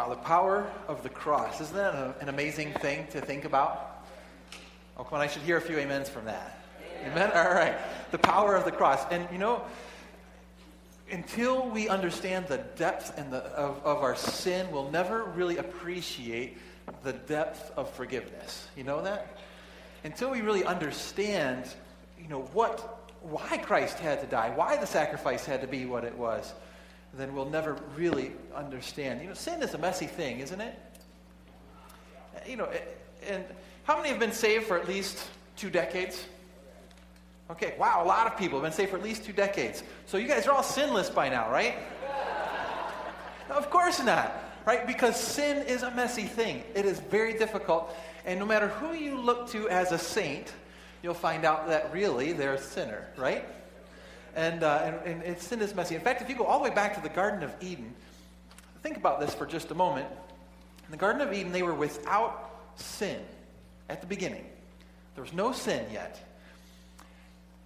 Wow, the power of the cross. Isn't that a, an amazing thing to think about? Oh, come on, I should hear a few amens from that. Amen. Amen? All right. The power of the cross. And you know, until we understand the depth and the, of, of our sin, we'll never really appreciate the depth of forgiveness. You know that? Until we really understand, you know, what, why Christ had to die, why the sacrifice had to be what it was, then we'll never really understand. You know, sin is a messy thing, isn't it? You know, and how many have been saved for at least two decades? Okay, wow, a lot of people have been saved for at least two decades. So you guys are all sinless by now, right? of course not, right? Because sin is a messy thing. It is very difficult. And no matter who you look to as a saint, you'll find out that really they're a sinner, right? And, uh, and, and sin is messy. In fact, if you go all the way back to the Garden of Eden, think about this for just a moment. In the Garden of Eden, they were without sin at the beginning. There was no sin yet.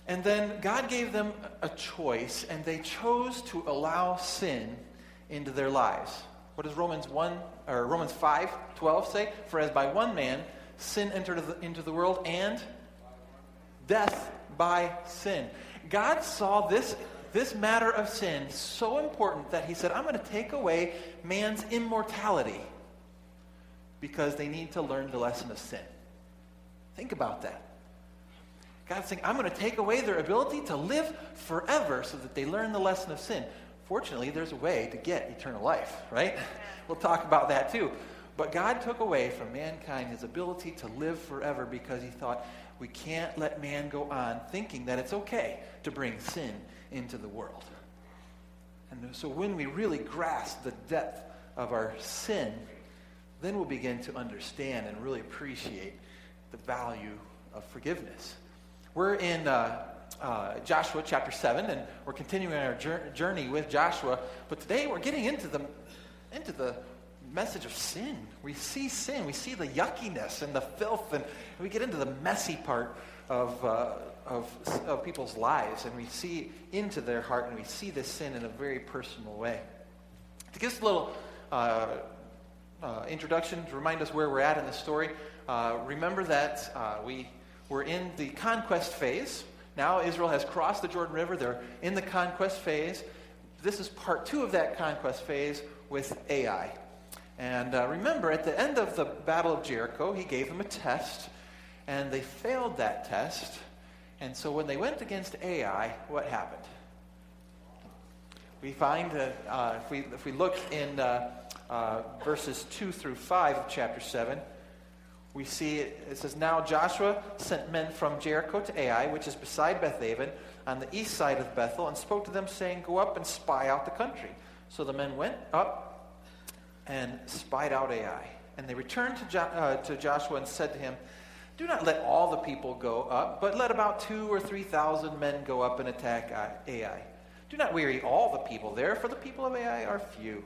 And then God gave them a choice, and they chose to allow sin into their lives. What does Romans 1 or Romans 5, 12 say? For as by one man sin entered into the world, and death by sin. God saw this, this matter of sin so important that he said, I'm going to take away man's immortality because they need to learn the lesson of sin. Think about that. God's saying, I'm going to take away their ability to live forever so that they learn the lesson of sin. Fortunately, there's a way to get eternal life, right? We'll talk about that too. But God took away from mankind his ability to live forever because he thought we can't let man go on thinking that it's okay to bring sin into the world. And so when we really grasp the depth of our sin, then we'll begin to understand and really appreciate the value of forgiveness. We're in uh, uh, Joshua chapter 7, and we're continuing our journey with Joshua. But today we're getting into the, into the message of sin. We see sin, we see the yuckiness and the filth, and we get into the messy part of, uh, of, of people's lives, and we see into their heart, and we see this sin in a very personal way. To give us a little uh, uh, introduction to remind us where we're at in the story, uh, remember that uh, we we're in the conquest phase. Now Israel has crossed the Jordan River. They're in the conquest phase. This is part two of that conquest phase with Ai. And uh, remember, at the end of the Battle of Jericho, he gave them a test, and they failed that test. And so when they went against Ai, what happened? We find that uh, if, we, if we look in uh, uh verses 2 through 5 of chapter 7, we see it, it says, Now Joshua sent men from Jericho to Ai, which is beside Bethaven, on the east side of Bethel, and spoke to them, saying, Go up and spy out the country. So the men went up and spied out Ai. And they returned to, jo- uh, to Joshua and said to him, Do not let all the people go up, but let about two or three thousand men go up and attack Ai. Do not weary all the people there, for the people of Ai are few.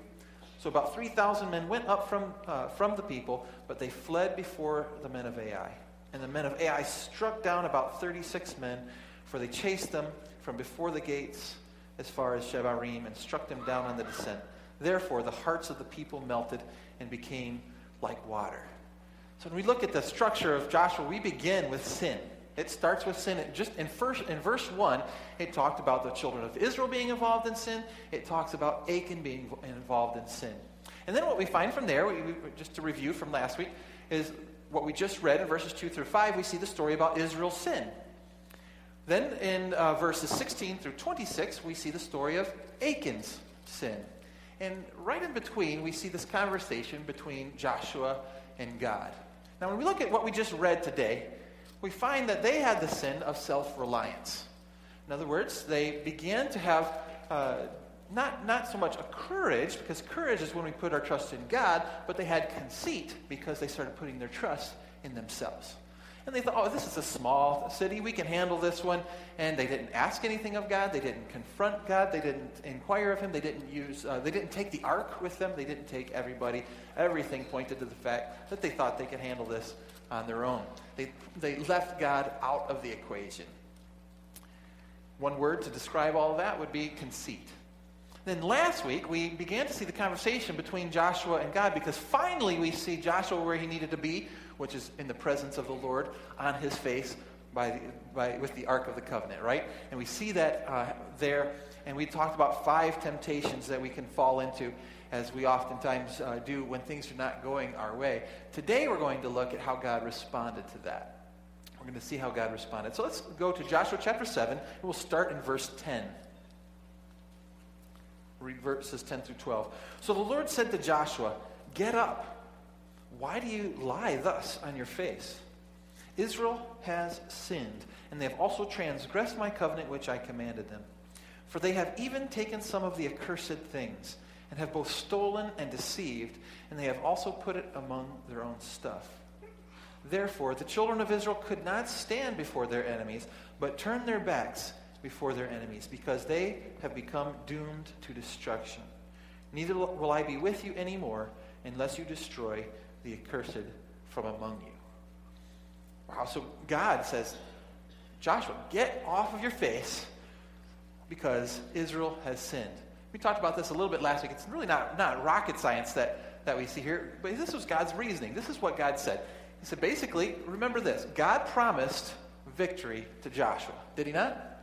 So about 3,000 men went up from, uh, from the people, but they fled before the men of Ai. And the men of Ai struck down about 36 men, for they chased them from before the gates as far as Shebarim and struck them down on the descent. Therefore, the hearts of the people melted and became like water. So when we look at the structure of Joshua, we begin with sin. It starts with sin. It just in, first, in verse 1, it talked about the children of Israel being involved in sin. It talks about Achan being involved in sin. And then what we find from there, we, just to review from last week, is what we just read in verses 2 through 5. We see the story about Israel's sin. Then in uh, verses 16 through 26, we see the story of Achan's sin. And right in between, we see this conversation between Joshua and God. Now, when we look at what we just read today, we find that they had the sin of self reliance. In other words, they began to have uh, not, not so much a courage, because courage is when we put our trust in God, but they had conceit because they started putting their trust in themselves. And they thought, oh, this is a small city. We can handle this one. And they didn't ask anything of God. They didn't confront God. They didn't inquire of Him. They didn't use, uh, they didn't take the ark with them. They didn't take everybody. Everything pointed to the fact that they thought they could handle this on their own. They, they left God out of the equation. One word to describe all that would be conceit. Then last week, we began to see the conversation between Joshua and God because finally we see Joshua where he needed to be, which is in the presence of the Lord on his face by the, by, with the Ark of the Covenant, right? And we see that uh, there. And we talked about five temptations that we can fall into as we oftentimes uh, do when things are not going our way. Today we're going to look at how God responded to that. We're going to see how God responded. So let's go to Joshua chapter 7, and we'll start in verse 10 verses 10 through 12. So the Lord said to Joshua, Get up. Why do you lie thus on your face? Israel has sinned, and they have also transgressed my covenant which I commanded them. For they have even taken some of the accursed things, and have both stolen and deceived, and they have also put it among their own stuff. Therefore, the children of Israel could not stand before their enemies, but turned their backs before their enemies, because they have become doomed to destruction. Neither will I be with you anymore unless you destroy the accursed from among you. Wow, so God says, Joshua, get off of your face because Israel has sinned. We talked about this a little bit last week. It's really not, not rocket science that, that we see here, but this was God's reasoning. This is what God said. He said, basically, remember this God promised victory to Joshua, did he not?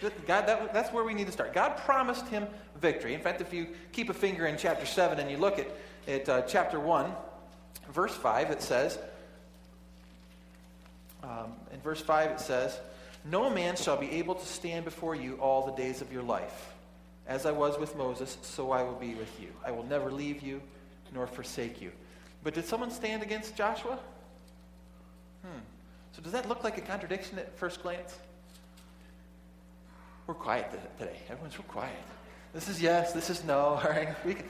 God, that, that's where we need to start. God promised him victory. In fact, if you keep a finger in chapter 7 and you look at, at uh, chapter 1, verse 5, it says, um, in verse 5, it says, No man shall be able to stand before you all the days of your life. As I was with Moses, so I will be with you. I will never leave you nor forsake you. But did someone stand against Joshua? Hmm. So does that look like a contradiction at first glance? We're quiet today. Everyone's real quiet. This is yes, this is no. All right. We can.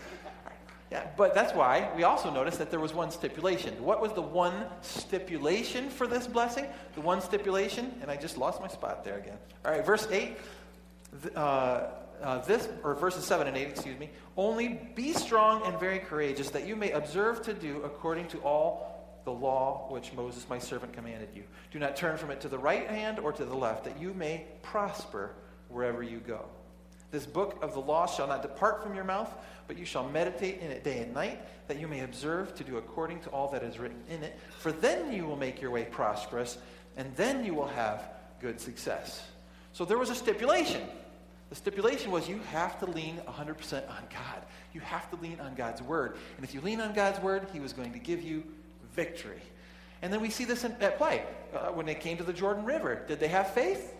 Yeah, but that's why we also noticed that there was one stipulation. What was the one stipulation for this blessing? The one stipulation, and I just lost my spot there again. All right, verse 8. Uh, uh, this, or verses 7 and 8, excuse me. Only be strong and very courageous, that you may observe to do according to all the law which Moses my servant commanded you. Do not turn from it to the right hand or to the left, that you may prosper wherever you go. This book of the law shall not depart from your mouth, but you shall meditate in it day and night, that you may observe to do according to all that is written in it. For then you will make your way prosperous, and then you will have good success. So there was a stipulation. The stipulation was you have to lean 100% on God. You have to lean on God's word. And if you lean on God's word, He was going to give you victory. And then we see this in, at play. Uh, when they came to the Jordan River, did they have faith?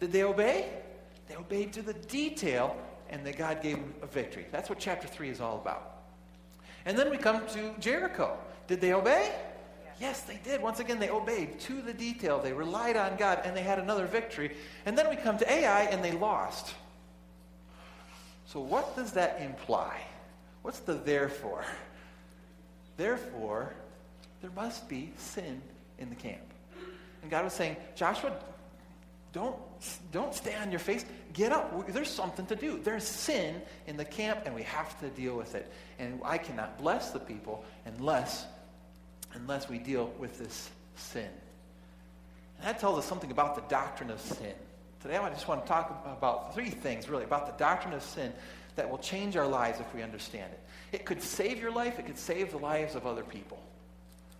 Did they obey? They obeyed to the detail, and that God gave them a victory. That's what chapter 3 is all about. And then we come to Jericho. Did they obey? Yes, they did. Once again, they obeyed to the detail. They relied on God, and they had another victory. And then we come to Ai, and they lost. So, what does that imply? What's the therefore? Therefore, there must be sin in the camp. And God was saying, Joshua, don't, don't stay on your face. Get up. There's something to do. There's sin in the camp, and we have to deal with it. And I cannot bless the people unless, unless we deal with this sin. And that tells us something about the doctrine of sin. Today, I just want to talk about three things, really, about the doctrine of sin that will change our lives if we understand it. It could save your life, it could save the lives of other people.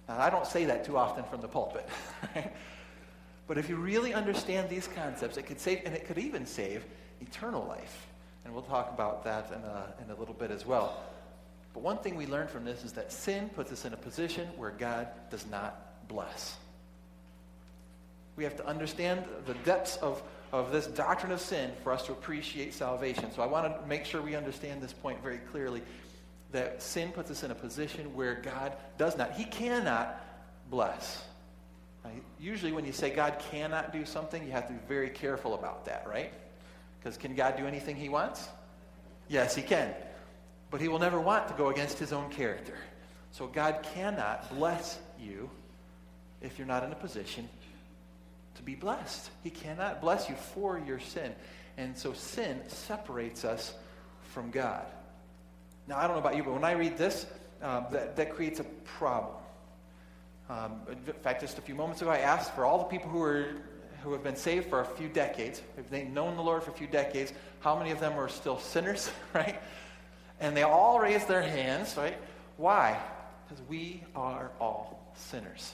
Now, I don't say that too often from the pulpit. Right? But if you really understand these concepts, it could save, and it could even save eternal life. And we'll talk about that in a, in a little bit as well. But one thing we learn from this is that sin puts us in a position where God does not bless. We have to understand the depths of, of this doctrine of sin for us to appreciate salvation. So I want to make sure we understand this point very clearly that sin puts us in a position where God does not, He cannot bless. Right? Usually, when you say God cannot do something, you have to be very careful about that, right? Because can God do anything he wants? Yes, he can. But he will never want to go against his own character. So, God cannot bless you if you're not in a position to be blessed. He cannot bless you for your sin. And so, sin separates us from God. Now, I don't know about you, but when I read this, um, that, that creates a problem. Um, in fact, just a few moments ago, I asked for all the people who were who have been saved for a few decades, if they've known the Lord for a few decades, how many of them are still sinners, right? And they all raised their hands, right? Why? Because we are all sinners.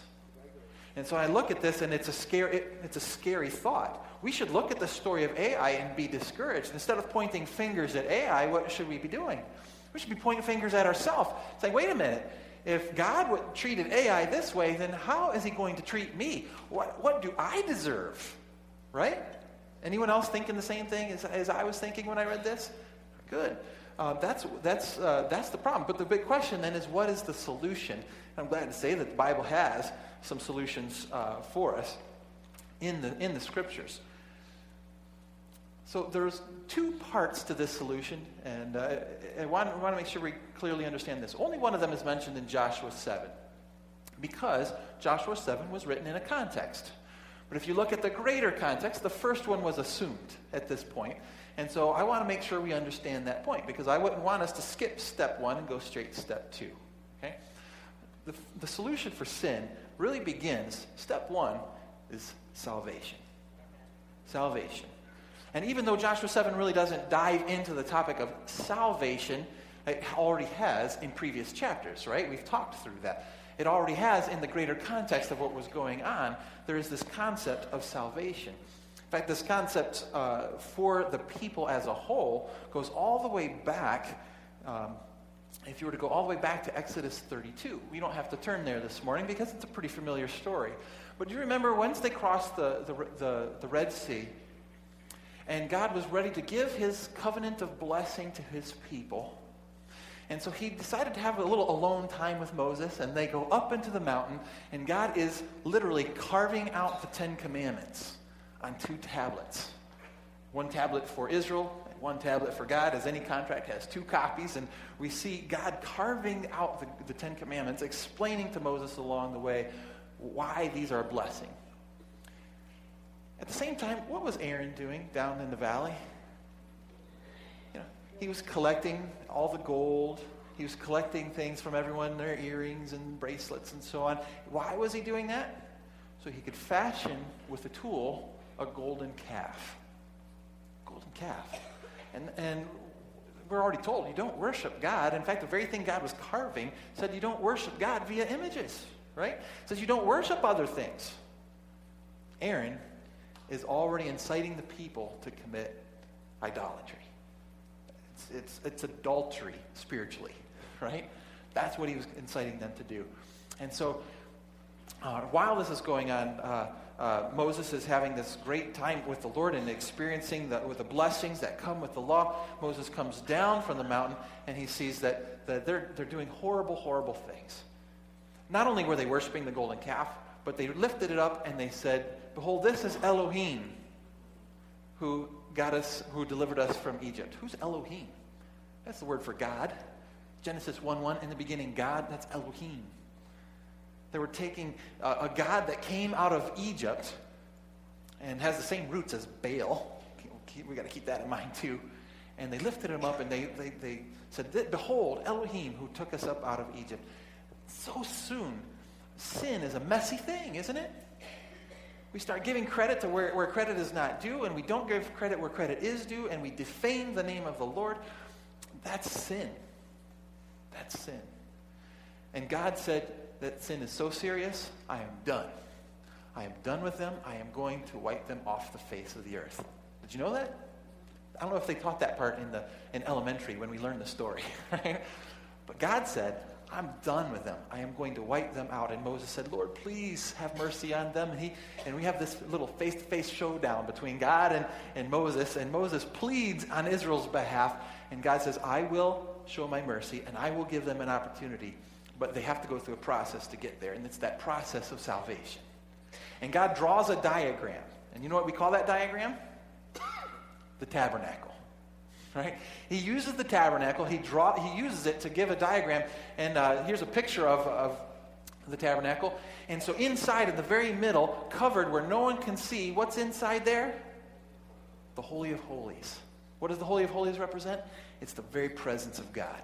And so I look at this and it's a scary, it, it's a scary thought. We should look at the story of Ai and be discouraged. Instead of pointing fingers at Ai, what should we be doing? We should be pointing fingers at ourselves. Saying, wait a minute, if God treated Ai this way, then how is he going to treat me? What, what do I deserve? Right? Anyone else thinking the same thing as, as I was thinking when I read this? Good. Uh, that's, that's, uh, that's the problem. But the big question then is what is the solution? I'm glad to say that the Bible has some solutions uh, for us in the, in the scriptures. So there's two parts to this solution, and uh, I want, I want to make sure we clearly understand this. Only one of them is mentioned in Joshua 7, because Joshua 7 was written in a context. But if you look at the greater context, the first one was assumed at this point. And so I want to make sure we understand that point, because I wouldn't want us to skip step one and go straight to step two. Okay? The, the solution for sin really begins, step one is salvation. Salvation. And even though Joshua 7 really doesn't dive into the topic of salvation, it already has in previous chapters, right? We've talked through that. It already has in the greater context of what was going on. There is this concept of salvation. In fact, this concept uh, for the people as a whole goes all the way back. Um, if you were to go all the way back to Exodus 32, we don't have to turn there this morning because it's a pretty familiar story. But do you remember once they crossed the, the, the, the Red Sea, and God was ready to give his covenant of blessing to his people. And so he decided to have a little alone time with Moses, and they go up into the mountain, and God is literally carving out the Ten Commandments on two tablets. One tablet for Israel, one tablet for God, as any contract has two copies. And we see God carving out the, the Ten Commandments, explaining to Moses along the way why these are a blessing. At the same time, what was Aaron doing down in the valley? You know, he was collecting all the gold. He was collecting things from everyone, their earrings and bracelets and so on. Why was he doing that? So he could fashion with a tool a golden calf. Golden calf. And, and we're already told you don't worship God. In fact, the very thing God was carving said you don't worship God via images, right? It says you don't worship other things. Aaron is already inciting the people to commit idolatry. It's, it's, it's adultery spiritually, right? That's what he was inciting them to do. And so, uh, while this is going on, uh, uh, Moses is having this great time with the Lord and experiencing the, with the blessings that come with the law. Moses comes down from the mountain and he sees that, that they're, they're doing horrible, horrible things. Not only were they worshiping the golden calf, but they lifted it up and they said, Behold, this is Elohim who got us, who delivered us from Egypt. Who's Elohim? That's the word for God. Genesis 1 1, in the beginning, God, that's Elohim. They were taking a, a God that came out of Egypt and has the same roots as Baal. We got to keep that in mind too. And they lifted him up and they, they, they said, Behold, Elohim who took us up out of Egypt. So soon, sin is a messy thing, isn't it? We start giving credit to where, where credit is not due, and we don't give credit where credit is due, and we defame the name of the Lord. That's sin. That's sin. And God said that sin is so serious, I am done. I am done with them. I am going to wipe them off the face of the earth. Did you know that? I don't know if they taught that part in, the, in elementary when we learned the story. Right? But God said, I'm done with them. I am going to wipe them out. And Moses said, Lord, please have mercy on them. And, he, and we have this little face to face showdown between God and, and Moses. And Moses pleads on Israel's behalf. And God says, I will show my mercy and I will give them an opportunity. But they have to go through a process to get there. And it's that process of salvation. And God draws a diagram. And you know what we call that diagram? The tabernacle right? He uses the tabernacle. He draw. He uses it to give a diagram. And uh, here's a picture of, of the tabernacle. And so inside, in the very middle, covered where no one can see, what's inside there? The Holy of Holies. What does the Holy of Holies represent? It's the very presence of God.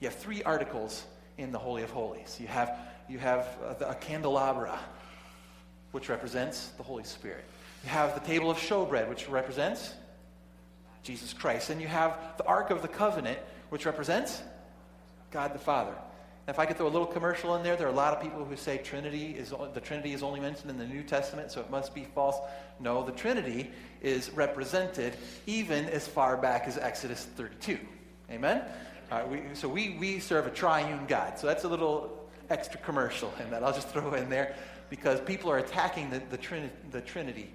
You have three articles in the Holy of Holies. You have, you have uh, the, a candelabra, which represents the Holy Spirit. You have the table of showbread, which represents Jesus Christ. And you have the Ark of the Covenant, which represents God the Father. if I could throw a little commercial in there, there are a lot of people who say Trinity is the Trinity is only mentioned in the New Testament, so it must be false. No, the Trinity is represented even as far back as Exodus 32. Amen. We, so we we serve a triune God. So that's a little extra commercial in that I'll just throw in there because people are attacking the the, the Trinity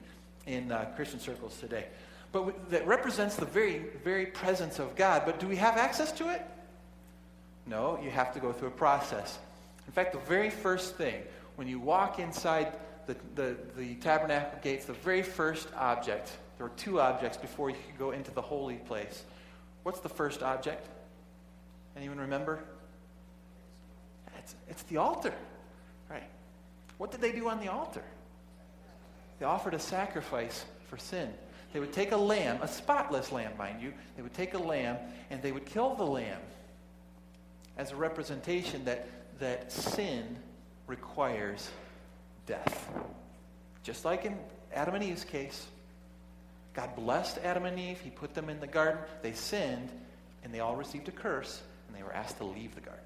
in uh, Christian circles today. But w- that represents the very very presence of God. But do we have access to it? No, you have to go through a process. In fact, the very first thing, when you walk inside the, the, the tabernacle gates, the very first object, there were two objects before you could go into the holy place. What's the first object? Anyone remember? It's, it's the altar. Right. What did they do on the altar? They offered a sacrifice for sin. They would take a lamb, a spotless lamb, mind you. They would take a lamb and they would kill the lamb as a representation that, that sin requires death. Just like in Adam and Eve's case, God blessed Adam and Eve. He put them in the garden. They sinned, and they all received a curse, and they were asked to leave the garden.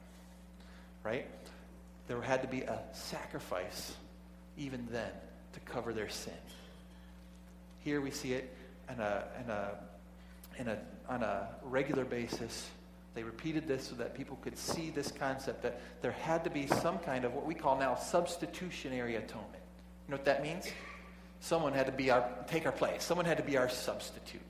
Right? There had to be a sacrifice, even then, to cover their sin. Here we see it in a, in a, in a, on a regular basis they repeated this so that people could see this concept that there had to be some kind of what we call now substitutionary atonement. You know what that means? Someone had to be our, take our place. Someone had to be our substitute.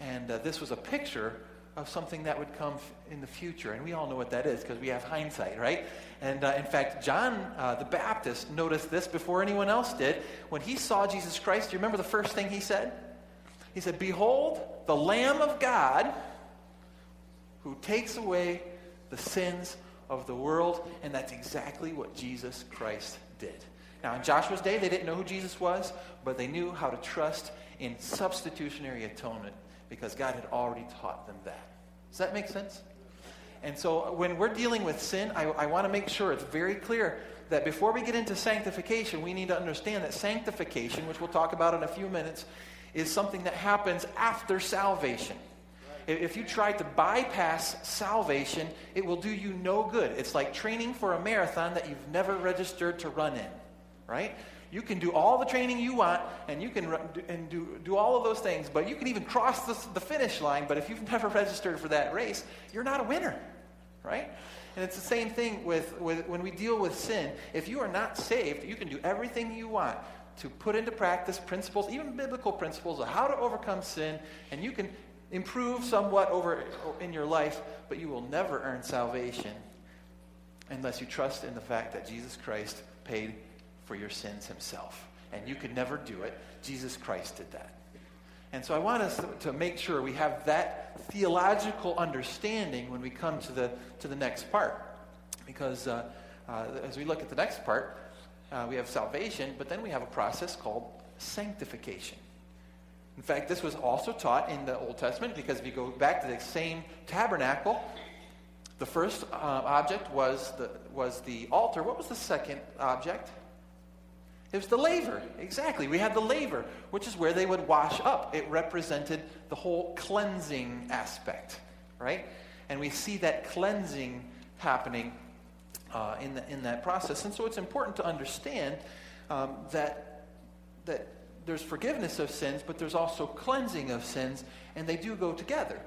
And uh, this was a picture of something that would come in the future. And we all know what that is because we have hindsight, right? And uh, in fact, John uh, the Baptist noticed this before anyone else did. When he saw Jesus Christ, do you remember the first thing he said? He said, Behold, the Lamb of God who takes away the sins of the world. And that's exactly what Jesus Christ did. Now, in Joshua's day, they didn't know who Jesus was, but they knew how to trust in substitutionary atonement because God had already taught them that. Does that make sense? And so when we're dealing with sin, I, I want to make sure it's very clear that before we get into sanctification, we need to understand that sanctification, which we'll talk about in a few minutes, is something that happens after salvation if you try to bypass salvation, it will do you no good. It's like training for a marathon that you've never registered to run in, right? You can do all the training you want, and you can run, and do, do all of those things, but you can even cross the, the finish line. But if you've never registered for that race, you're not a winner, right? And it's the same thing with, with when we deal with sin. If you are not saved, you can do everything you want to put into practice principles, even biblical principles of how to overcome sin, and you can improve somewhat over in your life, but you will never earn salvation unless you trust in the fact that Jesus Christ paid for your sins himself. And you could never do it. Jesus Christ did that. And so I want us to, make sure we have that theological understanding when we come to the, to the next part. Because uh, uh, as we look at the next part, uh, we have salvation, but then we have a process called sanctification. In fact, this was also taught in the Old Testament because if you go back to the same tabernacle, the first uh, object was the, was the altar. What was the second object? It was the laver. Exactly. We had the laver, which is where they would wash up. It represented the whole cleansing aspect, right? And we see that cleansing happening uh, in, the, in that process. And so it's important to understand um, that, that there's forgiveness of sins, but there's also cleansing of sins, and they do go together.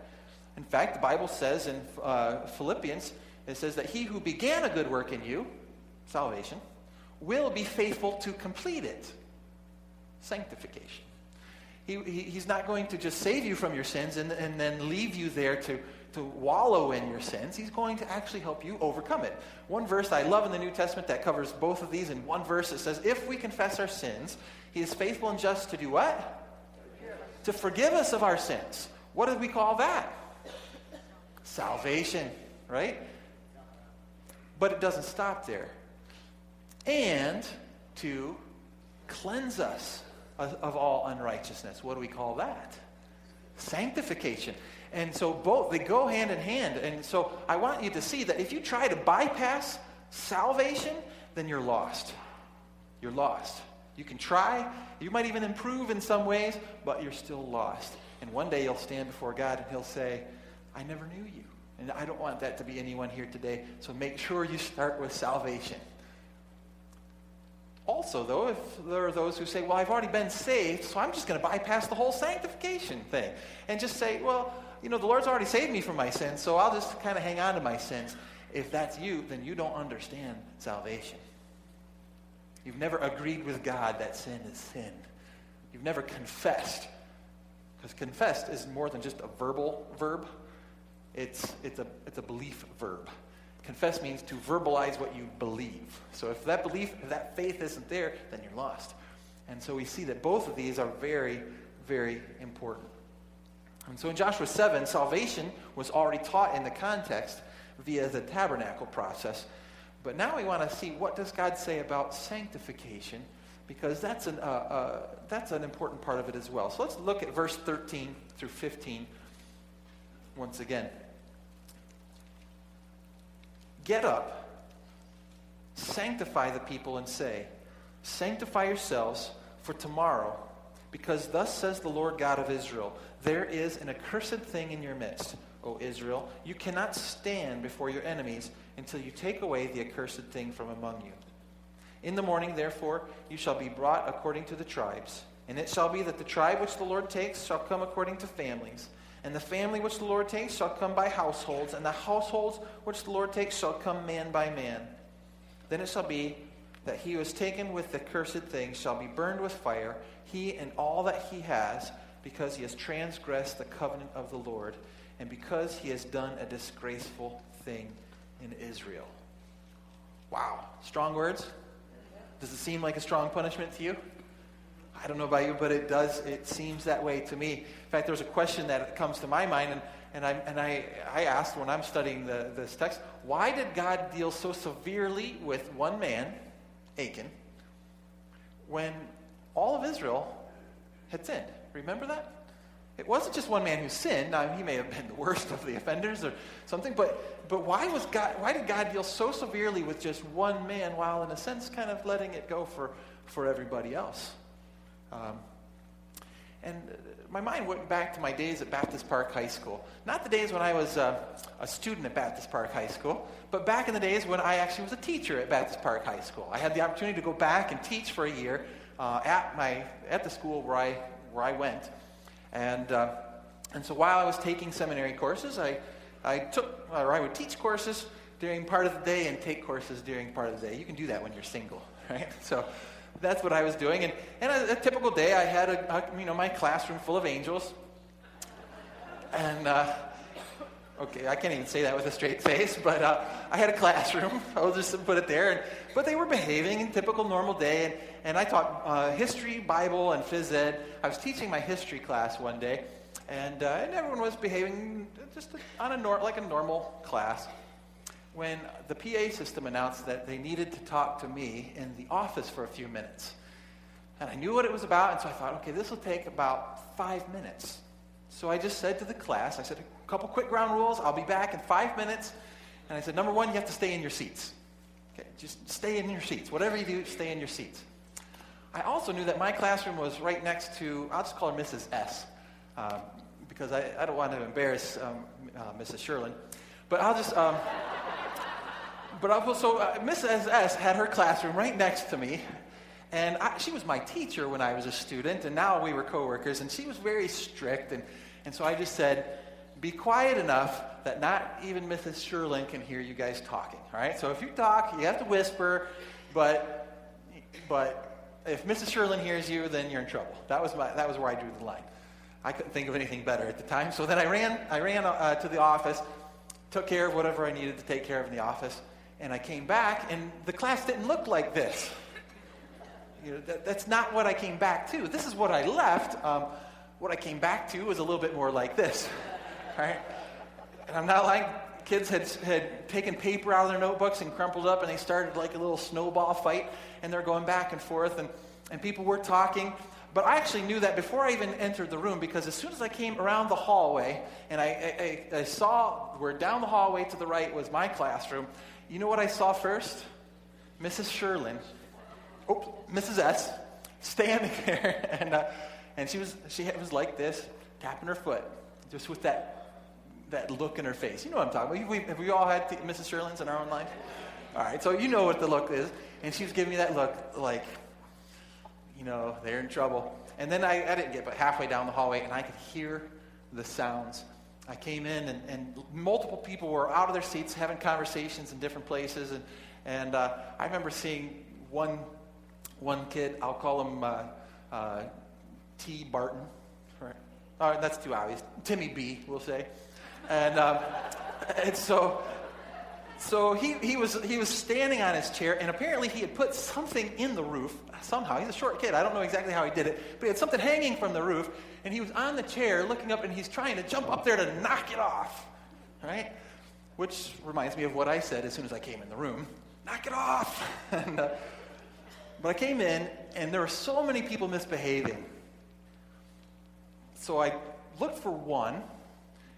In fact, the Bible says in uh, Philippians, it says that he who began a good work in you, salvation, will be faithful to complete it, sanctification. He, he, he's not going to just save you from your sins and, and then leave you there to, to wallow in your sins. He's going to actually help you overcome it. One verse I love in the New Testament that covers both of these in one verse it says, If we confess our sins, he is faithful and just to do what? To forgive us of our sins. What do we call that? Salvation, right? But it doesn't stop there. And to cleanse us of, all unrighteousness. What do we call that? Sanctification. And so both, they go hand in hand. And so I want you to see that if you try to bypass salvation, then you're lost. You're lost. You can try, you might even improve in some ways, but you're still lost. And one day you'll stand before God and He'll say, I never knew you. And I don't want that to be anyone here today. So make sure you start with salvation. Also, though, if there are those who say, well, I've already been saved, so I'm just going to bypass the whole sanctification thing and just say, well, you know, the Lord's already saved me from my sins, so I'll just kind of hang on to my sins. If that's you, then you don't understand salvation. You've never agreed with God that sin is sin. You've never confessed. Because confessed is more than just a verbal verb, it's, it's, a, it's a belief verb. Confess means to verbalize what you believe. So if that belief, if that faith isn't there, then you're lost. And so we see that both of these are very, very important. And so in Joshua 7, salvation was already taught in the context via the tabernacle process. But now we want to see what does God say about sanctification because that's an, uh, uh, that's an important part of it as well. So let's look at verse 13 through 15 once again. Get up, sanctify the people, and say, Sanctify yourselves for tomorrow, because thus says the Lord God of Israel There is an accursed thing in your midst, O Israel. You cannot stand before your enemies until you take away the accursed thing from among you. In the morning, therefore, you shall be brought according to the tribes. And it shall be that the tribe which the Lord takes shall come according to families and the family which the Lord takes shall come by households, and the households which the Lord takes shall come man by man. Then it shall be that he who is taken with the cursed thing shall be burned with fire, he and all that he has, because he has transgressed the covenant of the Lord, and because he has done a disgraceful thing in Israel. Wow. Strong words? Does it seem like a strong punishment to you? I don't know about you, but it does, it seems that way to me. In fact, there's a question that comes to my mind, and, and, I, and I, I asked when I'm studying the, this text, why did God deal so severely with one man, Achan, when all of Israel had sinned? Remember that? It wasn't just one man who sinned. Now, he may have been the worst of the offenders or something, but, but why, was God, why did God deal so severely with just one man while, in a sense, kind of letting it go for, for everybody else? Um, and my mind went back to my days at Baptist Park High School. Not the days when I was uh, a student at Baptist Park High School, but back in the days when I actually was a teacher at Baptist Park High School. I had the opportunity to go back and teach for a year uh, at, my, at the school where I, where I went. And, uh, and so while I was taking seminary courses, I, I took, or I would teach courses during part of the day and take courses during part of the day. You can do that when you're single, right? So that's what I was doing. And, and a, a typical day, I had a, a, you know, my classroom full of angels. And, uh, okay, I can't even say that with a straight face, but uh, I had a classroom. I'll just put it there. And, but they were behaving in typical normal day. And, and I taught uh, history, Bible, and phys ed. I was teaching my history class one day. And, uh, and everyone was behaving just on a nor- like a normal class when the PA system announced that they needed to talk to me in the office for a few minutes. And I knew what it was about, and so I thought, okay, this will take about five minutes. So I just said to the class, I said, a couple quick ground rules, I'll be back in five minutes. And I said, number one, you have to stay in your seats. Okay, just stay in your seats. Whatever you do, stay in your seats. I also knew that my classroom was right next to, I'll just call her Mrs. S, um, because I, I, don't want to embarrass um, uh, Mrs. Sherlin. But I'll just, um, but I, so uh, Mrs. S had her classroom right next to me. And I, she was my teacher when I was a student, and now we were coworkers, and she was very strict. And, and so I just said, be quiet enough that not even Mrs. Sherlin can hear you guys talking. All right? So if you talk, you have to whisper, but, but if Mrs. Sherlin hears you, then you're in trouble. That was, my, that was where I drew the line. I couldn't think of anything better at the time. So then I ran, I ran uh, to the office, took care of whatever I needed to take care of in the office, and I came back, and the class didn't look like this. You know, that, that's not what I came back to. This is what I left. Um, what I came back to was a little bit more like this. Right? And I'm not lying. Kids had, had taken paper out of their notebooks and crumpled up, and they started like a little snowball fight, and they're going back and forth, and, and people were talking. But I actually knew that before I even entered the room because as soon as I came around the hallway and I, I, I saw where down the hallway to the right was my classroom, you know what I saw first? Mrs. Sherlin, oh, Mrs. S, standing there, and, uh, and she, was, she was like this, tapping her foot, just with that, that look in her face. You know what I'm talking about. We, have we all had Mrs. Sherlins in our own life? All right, so you know what the look is. And she was giving me that look like, you know, they're in trouble. And then I, I didn't get but halfway down the hallway, and I could hear the sounds. I came in, and, and multiple people were out of their seats having conversations in different places. And, and uh, I remember seeing one, one kid, I'll call him uh, uh, T. Barton. Right. All right, that's too obvious. Timmy B, we'll say. And, um, and so so he, he, was, he was standing on his chair, and apparently he had put something in the roof somehow. He's a short kid. I don't know exactly how he did it, but he had something hanging from the roof, and he was on the chair looking up, and he's trying to jump up there to knock it off. Right? Which reminds me of what I said as soon as I came in the room knock it off. and, uh, but I came in, and there were so many people misbehaving. So I looked for one,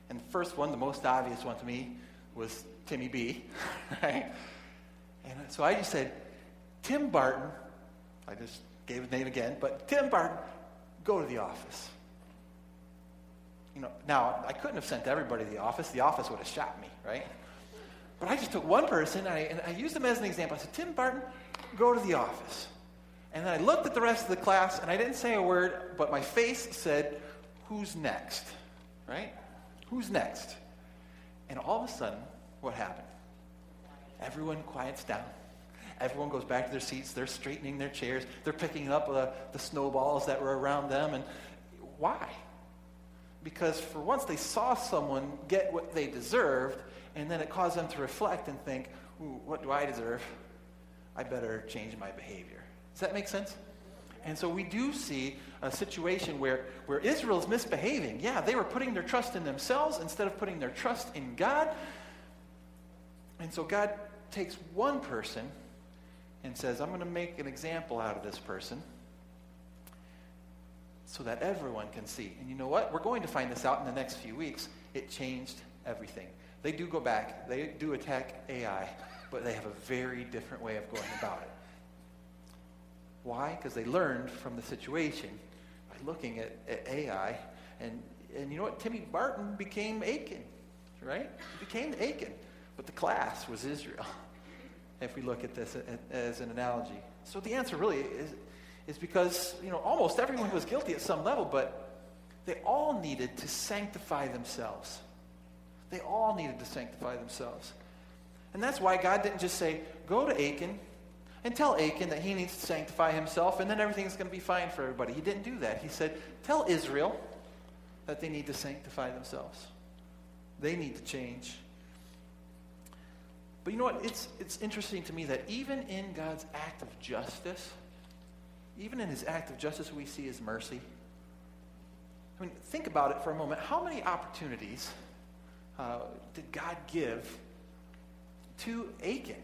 and the first one, the most obvious one to me, was Timmy B, right? And so I just said, Tim Barton, I just gave his name again, but Tim Barton, go to the office. You know, now I couldn't have sent everybody to the office. The office would have shot me, right? But I just took one person and I, and I used him as an example. I said, Tim Barton, go to the office. And then I looked at the rest of the class and I didn't say a word, but my face said, Who's next? Right? Who's next? And all of a sudden, what happened? Everyone quiets down. Everyone goes back to their seats. They're straightening their chairs. They're picking up uh, the snowballs that were around them. And why? Because for once they saw someone get what they deserved, and then it caused them to reflect and think, what do I deserve? I better change my behavior. Does that make sense? And so we do see a situation where, where Israel's misbehaving. Yeah, they were putting their trust in themselves instead of putting their trust in God. And so God takes one person and says, I'm going to make an example out of this person so that everyone can see. And you know what? We're going to find this out in the next few weeks. It changed everything. They do go back, they do attack Ai, but they have a very different way of going about it. Why? Because they learned from the situation by looking at, at Ai. And, and you know what? Timmy Barton became Achan, right? He became Achan. But the class was Israel, if we look at this as an analogy. So the answer really is, is because, you know, almost everyone was guilty at some level, but they all needed to sanctify themselves. They all needed to sanctify themselves. And that's why God didn't just say, go to Achan and tell Achan that he needs to sanctify himself and then everything's going to be fine for everybody. He didn't do that. He said, tell Israel that they need to sanctify themselves. They need to change. But you know what? It's, it's interesting to me that even in God's act of justice, even in his act of justice, we see his mercy. I mean, think about it for a moment. How many opportunities uh, did God give to Achan?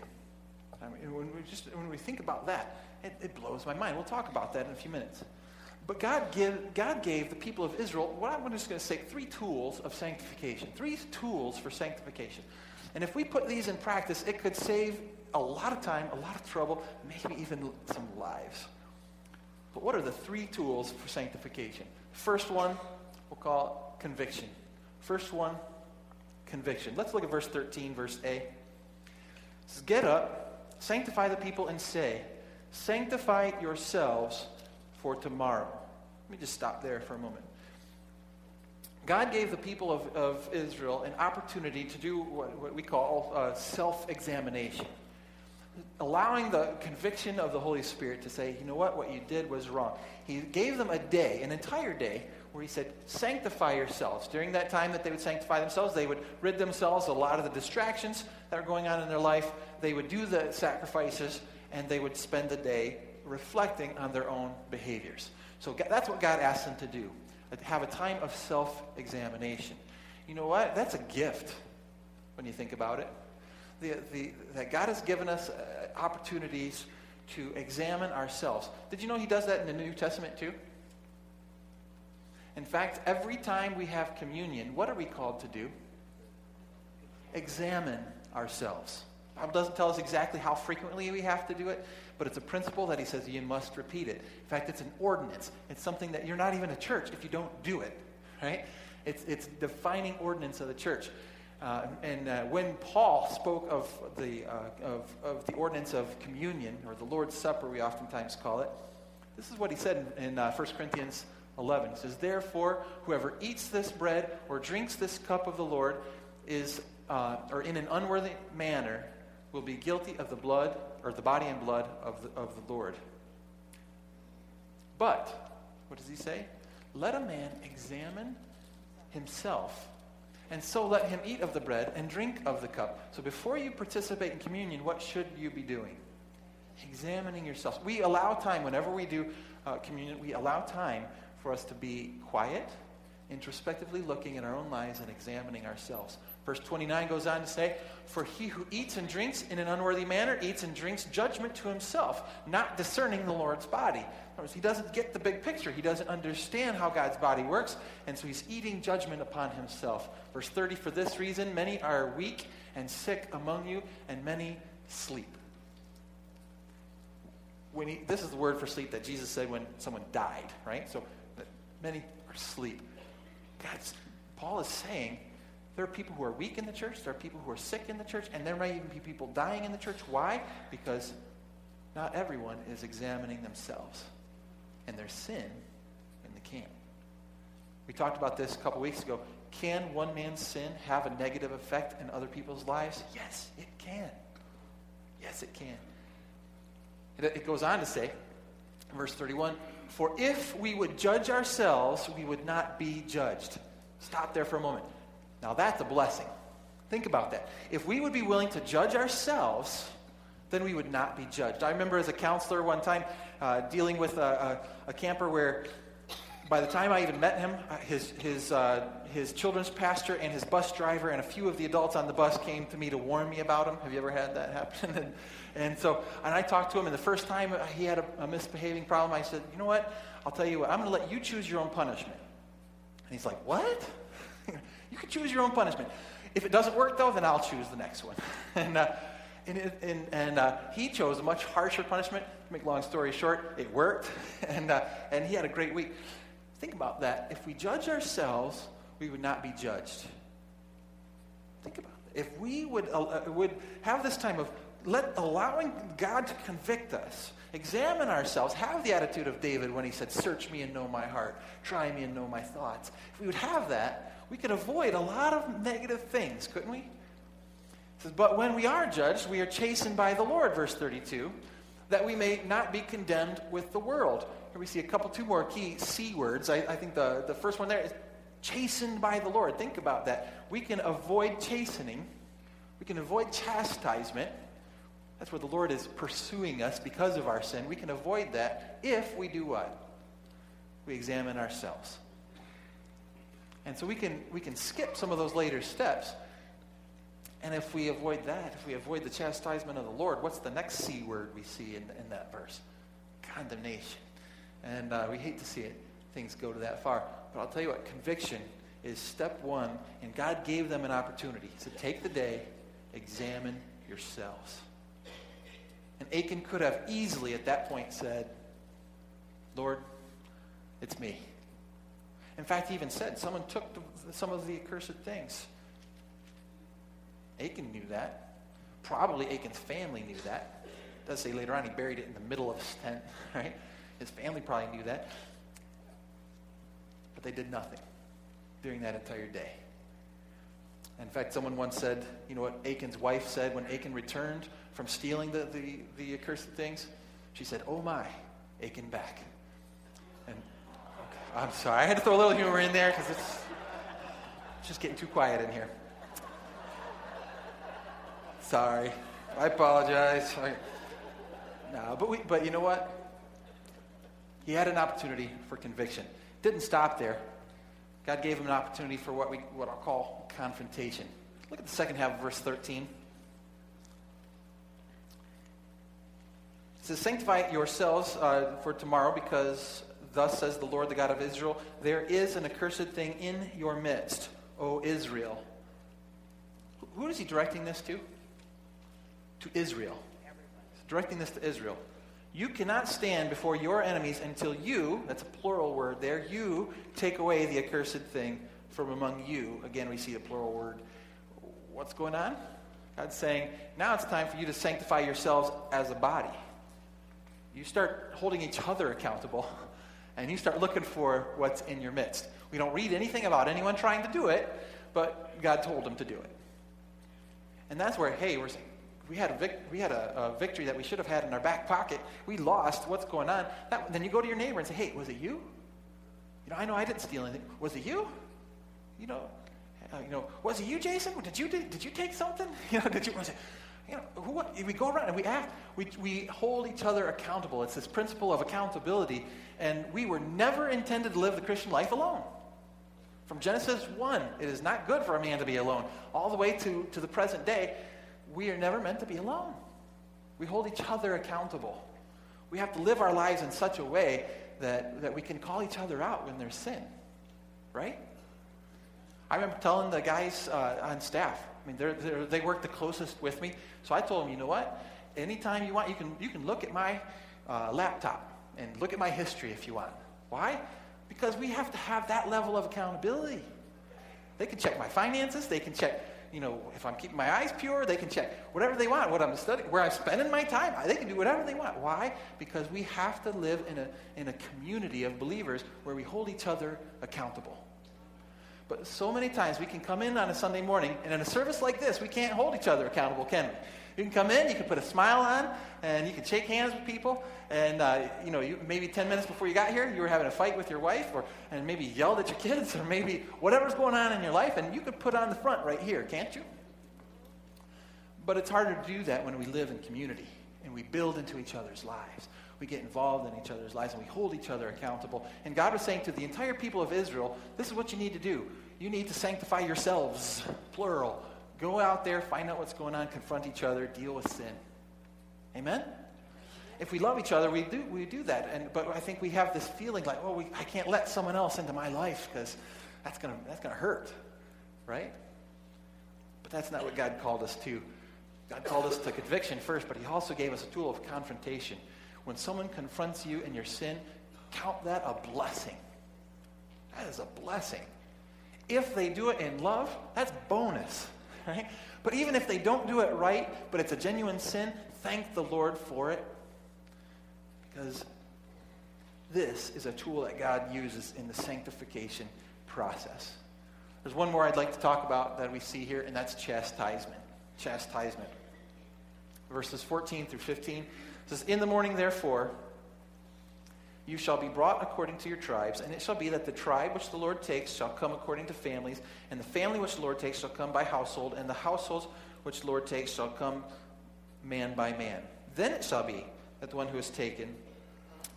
I mean, when we, just, when we think about that, it, it blows my mind. We'll talk about that in a few minutes. But God, give, God gave the people of Israel, what I'm just going to say, three tools of sanctification. Three tools for sanctification. And if we put these in practice, it could save a lot of time, a lot of trouble, maybe even some lives. But what are the three tools for sanctification? First one, we'll call conviction. First one, conviction. Let's look at verse 13, verse A. It says, Get up, sanctify the people, and say, Sanctify yourselves for tomorrow. Let me just stop there for a moment. God gave the people of, of Israel an opportunity to do what, what we call uh, self examination, allowing the conviction of the Holy Spirit to say, you know what, what you did was wrong. He gave them a day, an entire day, where He said, sanctify yourselves. During that time that they would sanctify themselves, they would rid themselves of a lot of the distractions that are going on in their life. They would do the sacrifices, and they would spend the day reflecting on their own behaviors. So that's what God asked them to do have a time of self examination. You know what? That's a gift when you think about it. The, the, that God has given us uh, opportunities to examine ourselves. Did you know He does that in the New Testament too? In fact, every time we have communion, what are we called to do? Examine ourselves. Bible doesn't tell us exactly how frequently we have to do it, but it's a principle that he says you must repeat it. In fact, it's an ordinance. It's something that you're not even a church if you don't do it, right? It's, it's defining ordinance of the church. Uh, and uh, when Paul spoke of the, uh, of, of the ordinance of communion, or the Lord's Supper, we oftentimes call it, this is what he said in, in 1 uh, Corinthians 11. He says, Therefore, whoever eats this bread or drinks this cup of the Lord is, uh, or in an unworthy manner, will be guilty of the blood, or the body and blood of the, of the Lord. But, what does he say? Let a man examine himself, and so let him eat of the bread and drink of the cup. So before you participate in communion, what should you be doing? Examining yourself. We allow time, whenever we do uh, communion, we allow time for us to be quiet, introspectively looking in our own lives and examining ourselves. Verse 29 goes on to say, For he who eats and drinks in an unworthy manner eats and drinks judgment to himself, not discerning the Lord's body. Words, he doesn't get the big picture. He doesn't understand how God's body works, and so he's eating judgment upon himself. Verse 30 For this reason, many are weak and sick among you, and many sleep. When he, this is the word for sleep that Jesus said when someone died, right? So many are asleep. God's, Paul is saying there are people who are weak in the church, there are people who are sick in the church, and there might even be people dying in the church. Why? Because not everyone is examining themselves and their sin in the camp. We talked about this a couple weeks ago. Can one man's sin have a negative effect in other people's lives? Yes, it can. Yes, it can. It goes on to say, verse 31, For if we would judge ourselves, we would not be judged. Stop there for a moment. Now that's a blessing. Think about that. If we would be willing to judge ourselves, then we would not be judged. I remember as a counselor one time uh, dealing with a, a, a, camper where by the time I even met him, uh, his, his, uh, his children's pastor and his bus driver and a few of the adults on the bus came to me to warn me about him. Have you ever had that happen? and, and so, and I talked to him, and the first time he had a, a misbehaving problem, I said, you know what? I'll tell you what, I'm going to let you choose your own punishment. And he's like, what? You can choose your own punishment. If it doesn't work, though, then I'll choose the next one. and, uh, and, and, and uh, he chose a much harsher punishment. To make long story short, it worked, and, uh, and he had a great week. Think about that. If we judge ourselves, we would not be judged. Think about it. If we would, uh, would have this time of let, allowing God to convict us, examine ourselves, have the attitude of David when he said, Search me and know my heart, try me and know my thoughts. If we would have that, we could avoid a lot of negative things, couldn't we? Says, but when we are judged, we are chastened by the Lord, verse 32, that we may not be condemned with the world. Here we see a couple, two more key C words. I, I think the, the first one there is chastened by the Lord. Think about that. We can avoid chastening, we can avoid chastisement. That's where the Lord is pursuing us because of our sin. We can avoid that if we do what? We examine ourselves. And so we can, we can skip some of those later steps. And if we avoid that, if we avoid the chastisement of the Lord, what's the next C word we see in, in that verse? Condemnation. And uh, we hate to see it, things go to that far. But I'll tell you what, conviction is step one, and God gave them an opportunity. He said, Take the day, examine yourselves. And Achan could have easily at that point said, Lord, it's me. In fact, he even said someone took the, some of the accursed things. Achan knew that. Probably Achan's family knew that. It does say later on he buried it in the middle of his tent, right? His family probably knew that. But they did nothing during that entire day. In fact, someone once said, you know what Achan's wife said when Achan returned from stealing the, the, the accursed things? She said, Oh my, Achan back. I'm sorry. I had to throw a little humor in there because it's just getting too quiet in here. Sorry. I apologize. No, but, we, but you know what? He had an opportunity for conviction. Didn't stop there. God gave him an opportunity for what, we, what I'll call confrontation. Look at the second half of verse 13. It says, Sanctify yourselves uh, for tomorrow because Thus says the Lord, the God of Israel, there is an accursed thing in your midst, O Israel. Who is he directing this to? to Israel. Directing this to Israel. You cannot stand before your enemies until you, that's a plural word there, you take away the accursed thing from among you. Again, we see a plural word. What's going on? God's saying, now it's time for you to sanctify yourselves as a body. You start holding each other accountable, and you start looking for what's in your midst. We don't read anything about anyone trying to do it, but God told them to do it. And that's where, hey, we're we had, a, vic- we had a, a, victory that we should have had in our back pocket. We lost. What's going on? That, then you go to your neighbor and say, hey, was it you? You know, I know I didn't steal anything. Was it you? You know, uh, you know, was it you, Jason? Did you did, did you take something? You know, did you? Was it, you know, who, what, we go around and we act. We we hold each other accountable. It's this principle of accountability, and we were never intended to live the Christian life alone. From Genesis 1, it is not good for a man to be alone. All the way to, to the present day, we are never meant to be alone. We hold each other accountable. We have to live our lives in such a way that, that we can call each other out when there's sin. Right? I remember telling the guys uh, on staff, I mean, they're, they're, they work the closest with me. So I told them, you know what? Anytime you want, you can, you can look at my uh, laptop and look at my history if you want. Why? Because we have to have that level of accountability. They can check my finances. They can check, you know, if I'm keeping my eyes pure. They can check whatever they want, what I'm studying, where I'm spending my time. They can do whatever they want. Why? Because we have to live in a, in a community of believers where we hold each other accountable. But so many times we can come in on a Sunday morning, and in a service like this, we can't hold each other accountable, can we? You can come in, you can put a smile on, and you can shake hands with people. And uh, you know, you, maybe 10 minutes before you got here, you were having a fight with your wife, or and maybe yelled at your kids, or maybe whatever's going on in your life, and you could put on the front right here, can't you? But it's harder to do that when we live in community and we build into each other's lives we get involved in each other's lives and we hold each other accountable. And God was saying to the entire people of Israel, this is what you need to do. You need to sanctify yourselves, plural. Go out there, find out what's going on, confront each other, deal with sin. Amen? If we love each other, we do, we do that. And, but I think we have this feeling like, oh, we, I can't let someone else into my life because that's going to that's gonna hurt, right? But that's not what God called us to. God called us to conviction first, but He also gave us a tool of confrontation. When someone confronts you in your sin, count that a blessing. That is a blessing. If they do it in love, that's bonus, right? But even if they don't do it right, but it's a genuine sin, thank the Lord for it. Because this is a tool that God uses in the sanctification process. There's one more I'd like to talk about that we see here, and that's chastisement. Chastisement. Verses 14 through 15 it says, In the morning, therefore, you shall be brought according to your tribes, and it shall be that the tribe which the Lord takes shall come according to families, and the family which the Lord takes shall come by household, and the households which the Lord takes shall come man by man. Then it shall be that the one who is taken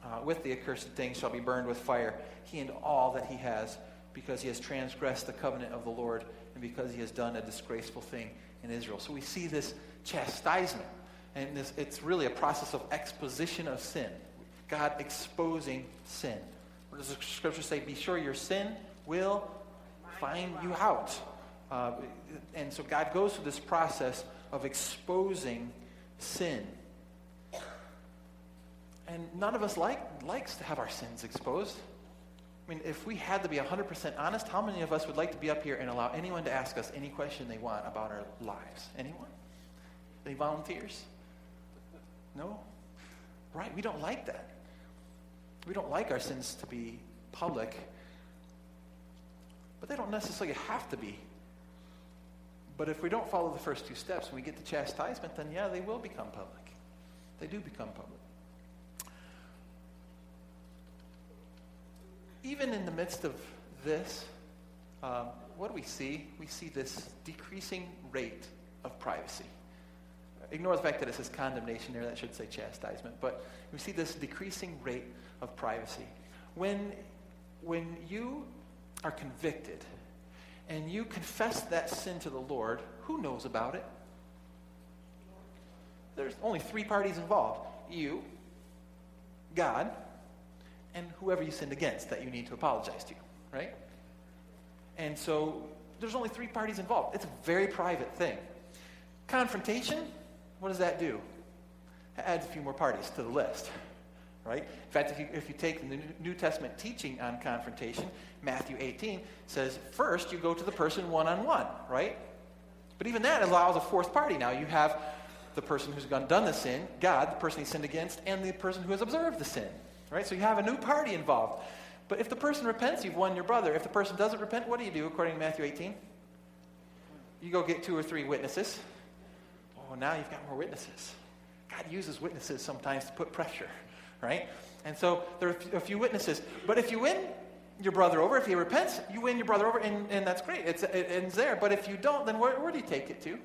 uh, with the accursed thing shall be burned with fire, he and all that he has, because he has transgressed the covenant of the Lord, and because he has done a disgraceful thing in Israel. So we see this chastisement and this, it's really a process of exposition of sin. God exposing sin. What does the scripture say? Be sure your sin will find you out. Uh, and so God goes through this process of exposing sin. And none of us like, likes to have our sins exposed. I mean, if we had to be 100% honest, how many of us would like to be up here and allow anyone to ask us any question they want about our lives? Anyone? Any volunteers? No? Right? We don't like that. We don't like our sins to be public, but they don't necessarily have to be. But if we don't follow the first two steps and we get the chastisement, then yeah, they will become public. They do become public. Even in the midst of this, um, what do we see? We see this decreasing rate of privacy ignore the fact that it says condemnation there, that should say chastisement. But we see this decreasing rate of privacy. When, when you are convicted and you confess that sin to the Lord, who knows about it? There's only three parties involved you, God, and whoever you sinned against that you need to apologize to, right? And so there's only three parties involved. It's a very private thing. Confrontation, what does that do? It adds a few more parties to the list, right? In fact, if you, if you take the New Testament teaching on confrontation, Matthew 18 says, first you go to the person one on one, right? But even that allows a fourth party. Now you have the person who's done the sin, God, the person he sinned against, and the person who has observed the sin, right? So you have a new party involved. But if the person repents, you've won your brother. If the person doesn't repent, what do you do according to Matthew 18? You go get two or three witnesses. Oh, now you've got more witnesses. God uses witnesses sometimes to put pressure, right? And so there are a few witnesses. But if you win your brother over, if he repents, you win your brother over, and, and that's great. It's, it ends there. But if you don't, then where, where do you take it to?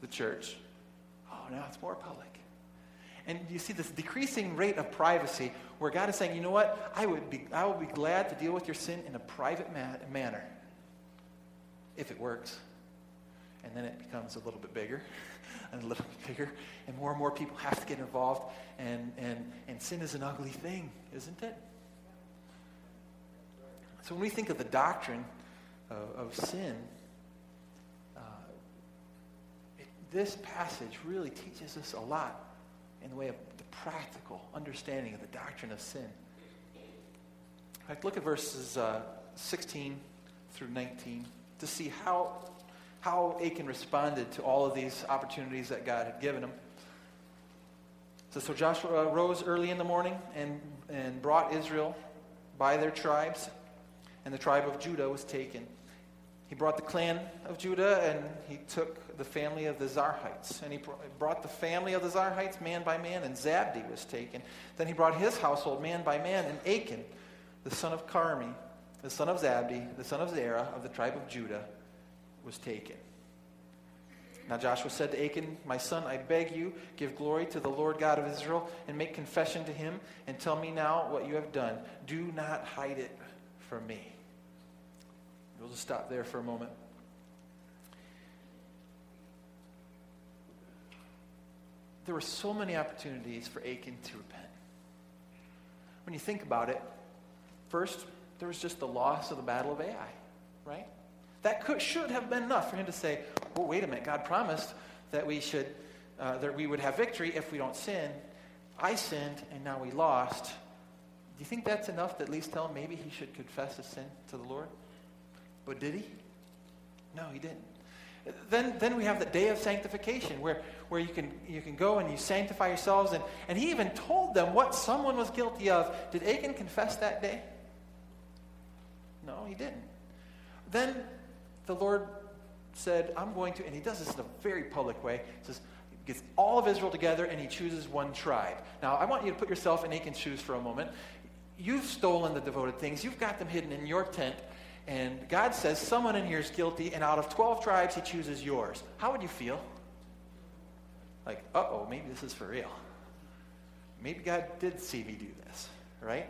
The church. Oh, now it's more public. And you see this decreasing rate of privacy where God is saying, you know what? I would be, I would be glad to deal with your sin in a private ma- manner if it works. And then it becomes a little bit bigger and a little bit bigger, and more and more people have to get involved. And, and, and sin is an ugly thing, isn't it? So when we think of the doctrine of, of sin, uh, it, this passage really teaches us a lot in the way of the practical understanding of the doctrine of sin. In fact, look at verses uh, 16 through 19 to see how how Achan responded to all of these opportunities that God had given him. So, so Joshua rose early in the morning and, and brought Israel by their tribes, and the tribe of Judah was taken. He brought the clan of Judah and he took the family of the Zarhites. And he brought the family of the Zarhites man by man, and Zabdi was taken. Then he brought his household man by man, and Achan, the son of Carmi, the son of Zabdi, the son of Zerah of the tribe of Judah, was taken. Now Joshua said to Achan, My son, I beg you, give glory to the Lord God of Israel and make confession to him and tell me now what you have done. Do not hide it from me. We'll just stop there for a moment. There were so many opportunities for Achan to repent. When you think about it, first, there was just the loss of the Battle of Ai, right? That could, should have been enough for him to say, well, wait a minute, God promised that we should, uh, that we would have victory if we don't sin. I sinned, and now we lost. Do you think that's enough to at least tell him maybe he should confess his sin to the Lord? But did he? No, he didn't. Then, then we have the day of sanctification where, where you, can, you can go and you sanctify yourselves. And, and he even told them what someone was guilty of. Did Achan confess that day? No, he didn't. Then the Lord said, I'm going to, and he does this in a very public way. He says, he gets all of Israel together and he chooses one tribe. Now, I want you to put yourself in Achan's shoes for a moment. You've stolen the devoted things, you've got them hidden in your tent, and God says someone in here is guilty, and out of 12 tribes, he chooses yours. How would you feel? Like, uh oh, maybe this is for real. Maybe God did see me do this, right?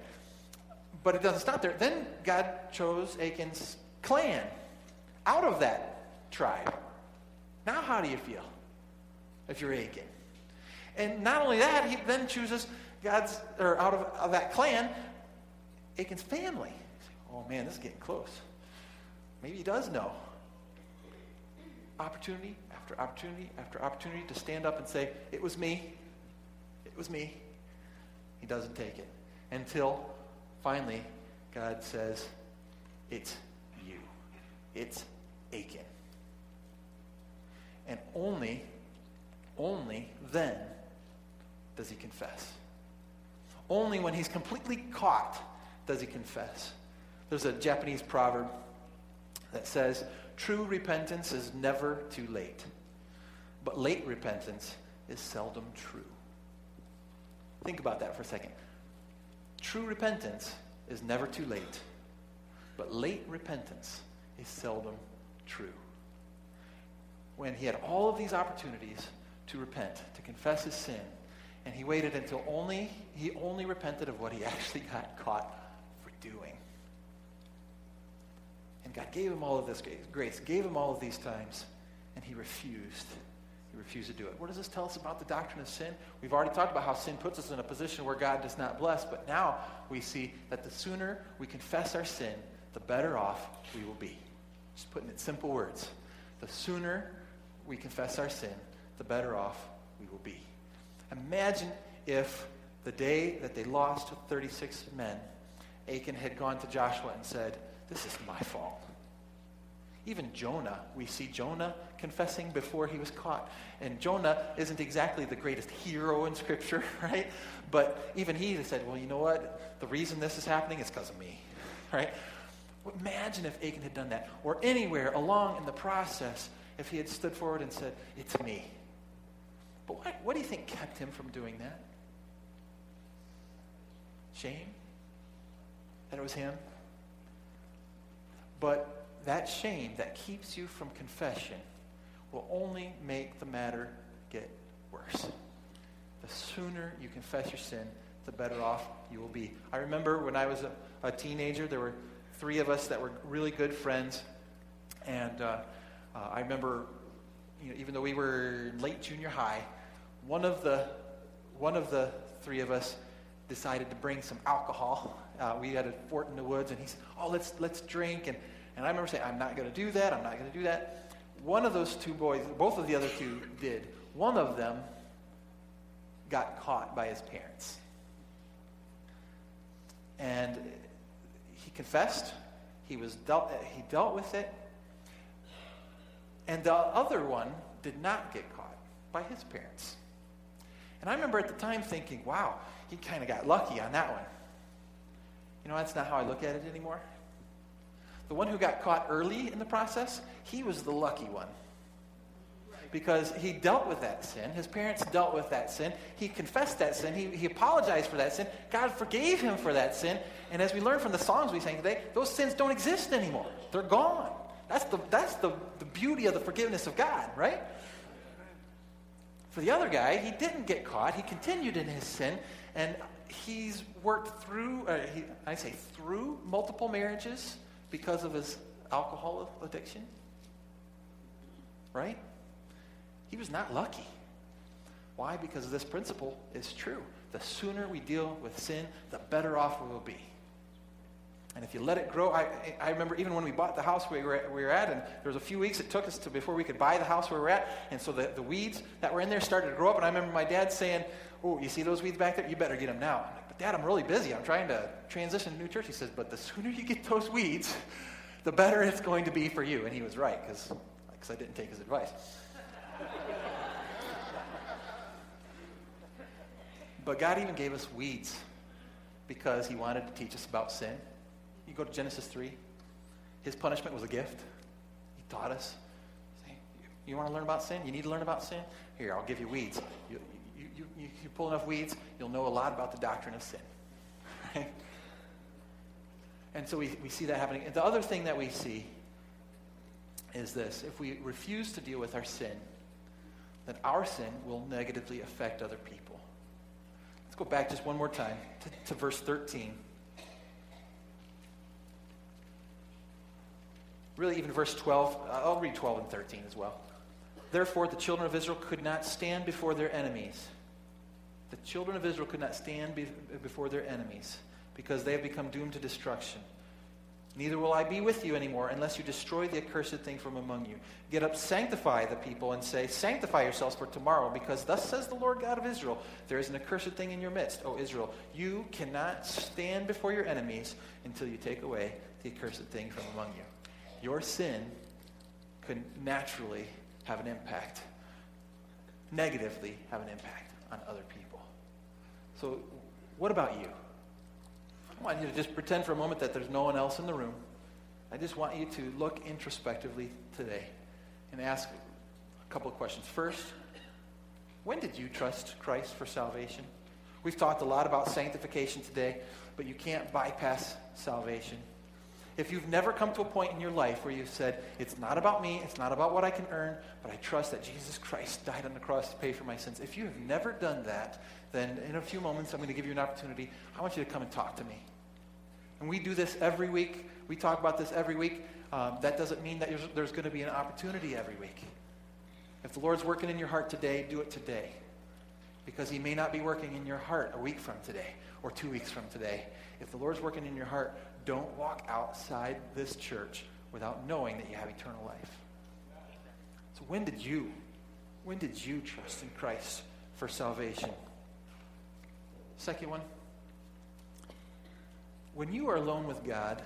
But it doesn't stop there. Then God chose Achan's clan out of that tribe. Now, how do you feel if you're Achan? And not only that, he then chooses God's, or out of, of that clan, Achan's family. Oh man, this is getting close. Maybe he does know. Opportunity after opportunity after opportunity to stand up and say, It was me. It was me. He doesn't take it. Until finally, God says, It's you. It's Achan. And only, only then does he confess. Only when he's completely caught does he confess. There's a Japanese proverb that says, True repentance is never too late, but late repentance is seldom true. Think about that for a second. True repentance is never too late, but late repentance is seldom true. When he had all of these opportunities to repent, to confess his sin, and he waited until only he only repented of what he actually got caught for doing. And God gave him all of this grace, gave him all of these times, and he refused. He refused to do it. What does this tell us about the doctrine of sin? We've already talked about how sin puts us in a position where God does not bless, but now we see that the sooner we confess our sin, the better off we will be. Just putting it in simple words. The sooner we confess our sin, the better off we will be. Imagine if the day that they lost 36 men, Achan had gone to Joshua and said, This is my fault. Even Jonah, we see Jonah confessing before he was caught. And Jonah isn't exactly the greatest hero in Scripture, right? But even he said, Well, you know what? The reason this is happening is because of me, right? Imagine if Achan had done that, or anywhere along in the process, if he had stood forward and said, It's me. But what, what do you think kept him from doing that? Shame? That it was him? But that shame that keeps you from confession will only make the matter get worse. The sooner you confess your sin, the better off you will be. I remember when I was a, a teenager, there were three of us that were really good friends. And uh, uh, I remember, you know, even though we were late junior high, one of the, one of the three of us decided to bring some alcohol. Uh, we had a fort in the woods, and he said, oh, let's, let's drink. And, and I remember saying, I'm not going to do that. I'm not going to do that. One of those two boys, both of the other two did. One of them got caught by his parents. And confessed. He, was dealt, uh, he dealt with it. And the other one did not get caught by his parents. And I remember at the time thinking, wow, he kind of got lucky on that one. You know, that's not how I look at it anymore. The one who got caught early in the process, he was the lucky one because he dealt with that sin. His parents dealt with that sin. He confessed that sin. He, he apologized for that sin. God forgave him for that sin. And as we learn from the songs we sang today, those sins don't exist anymore. They're gone. That's the, that's the, the beauty of the forgiveness of God, right? For the other guy, he didn't get caught. He continued in his sin. And he's worked through, uh, he, I say through multiple marriages because of his alcohol addiction. Right? He was not lucky. Why? Because this principle is true. The sooner we deal with sin, the better off we will be. And if you let it grow, I, I remember even when we bought the house we were, we were at, and there was a few weeks it took us to before we could buy the house where we were at, and so the, the weeds that were in there started to grow up, and I remember my dad saying, oh, you see those weeds back there? You better get them now. I'm like, but Dad, I'm really busy. I'm trying to transition to new church. He says, but the sooner you get those weeds, the better it's going to be for you. And he was right, because I didn't take his advice. But God even gave us weeds because he wanted to teach us about sin. You go to Genesis 3. His punishment was a gift. He taught us. You want to learn about sin? You need to learn about sin? Here, I'll give you weeds. You, you, you, you, pull enough weeds, you'll know a lot about the doctrine of sin. And so we, we see that happening. The other thing that we see is this if we refuse to deal with our sin, then our sin will negatively affect other people. Let's go back just one more time to, to verse 13. Really, even verse 12. Uh, I'll read 12 and 13 as well. Therefore, the children of Israel could not stand before their enemies. The children of Israel could not stand be- before their enemies because they have become doomed to destruction. Neither will I be with you anymore unless you destroy the accursed thing from among you. Get up, sanctify the people, and say, Sanctify yourselves for tomorrow, because thus says the Lord God of Israel There is an accursed thing in your midst, O Israel. You cannot stand before your enemies until you take away the accursed thing from among you. Your sin could naturally have an impact, negatively have an impact on other people. So, what about you? I want you to just pretend for a moment that there's no one else in the room. I just want you to look introspectively today and ask a couple of questions. First, when did you trust Christ for salvation? We've talked a lot about sanctification today, but you can't bypass salvation. If you've never come to a point in your life where you've said, it's not about me, it's not about what I can earn, but I trust that Jesus Christ died on the cross to pay for my sins. If you have never done that, then in a few moments I'm going to give you an opportunity. I want you to come and talk to me. And we do this every week. We talk about this every week. Um, that doesn't mean that there's, going to be an opportunity every week. If the Lord's working in your heart today, do it today. Because he may not be working in your heart a week from today or two weeks from today. If the Lord's working in your heart, don't walk outside this church without knowing that you have eternal life. So when did you When did you trust in Christ for salvation? Second one, when you are alone with God,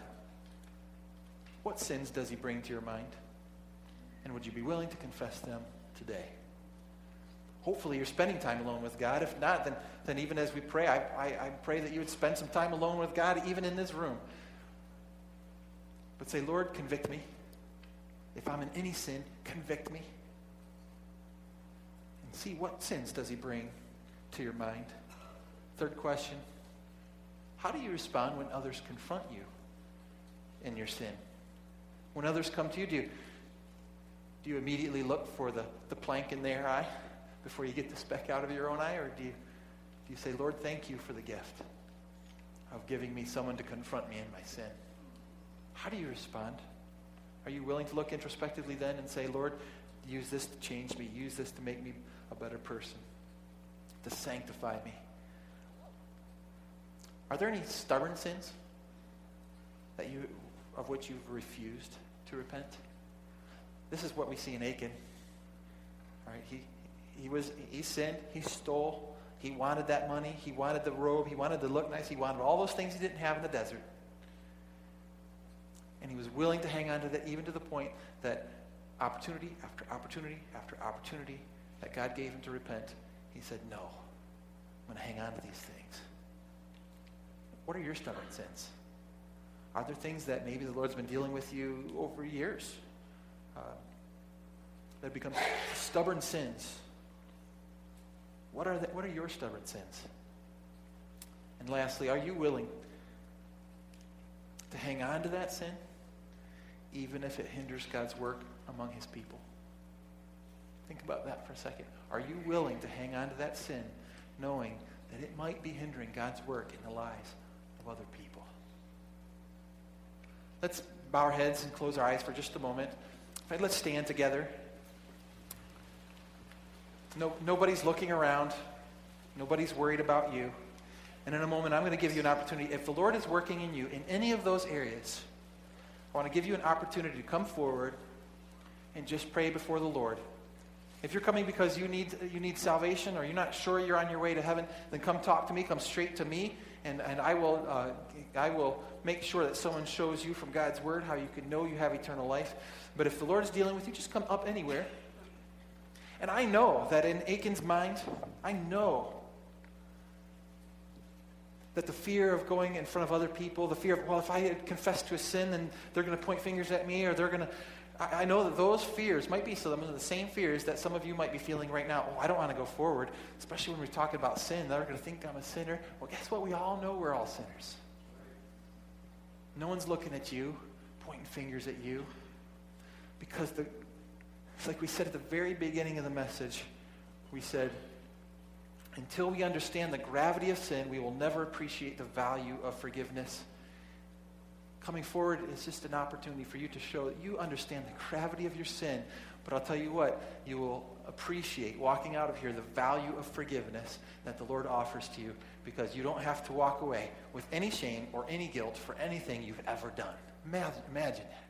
what sins does He bring to your mind? And would you be willing to confess them today? Hopefully, you're spending time alone with God. If not, then, then even as we pray, I, I, I pray that you would spend some time alone with God, even in this room. But say, Lord, convict me. If I'm in any sin, convict me. And see what sins does He bring to your mind. Third question How do you respond when others confront you in your sin? When others come to you, do you, do you immediately look for the, the plank in their eye before you get the speck out of your own eye? Or do you, do you say, Lord, thank you for the gift of giving me someone to confront me in my sin? How do you respond? Are you willing to look introspectively then and say, Lord, use this to change me, use this to make me a better person, to sanctify me? Are there any stubborn sins that you, of which you've refused to repent? This is what we see in Achan. Right? He, he, was, he sinned, he stole, he wanted that money, he wanted the robe, he wanted to look nice, he wanted all those things he didn't have in the desert. And he was willing to hang on to that even to the point that opportunity after opportunity after opportunity that God gave him to repent, he said, No, I'm going to hang on to these things. What are your stubborn sins? Are there things that maybe the Lord's been dealing with you over years uh, that become stubborn sins? What are, the, what are your stubborn sins? And lastly, are you willing to hang on to that sin, even if it hinders God's work among his people? Think about that for a second. Are you willing to hang on to that sin, knowing that it might be hindering God's work in the lives other people? Let's bow our heads and close our eyes for just a moment. Let's stand together. No, nobody's looking around. Nobody's worried about you. And in a moment, I'm going to give you an opportunity. If the Lord is working in you in any of those areas, I want to give you an opportunity to come forward and just pray before the Lord. If you're coming because you need, you need salvation or you're not sure you're on your way to heaven, then come talk to me. Come straight to me, and, and I, will, uh, I will make sure that someone shows you from God's Word how you can know you have eternal life. But if the Lord is dealing with you, just come up anywhere. And I know that in Achan's mind, I know that the fear of going in front of other people, the fear of, well, if I confess to a sin, then they're going to point fingers at me, or they're going to. I, know that those fears might be some of the same fears that some of you might be feeling right now. Oh, I don't want to go forward, especially when we're talking about sin. They're going to think I'm a sinner. Well, guess what? We all know we're all sinners. No one's looking at you, pointing fingers at you, because the, it's like we said at the very beginning of the message, we said, until we understand the gravity of sin, we will never appreciate the value of forgiveness. Coming forward is just an opportunity for you to show that you understand the gravity of your sin. But I'll tell you what, you will appreciate walking out of here the value of forgiveness that the Lord offers to you because you don't have to walk away with any shame or any guilt for anything you've ever done. Imagine, imagine that.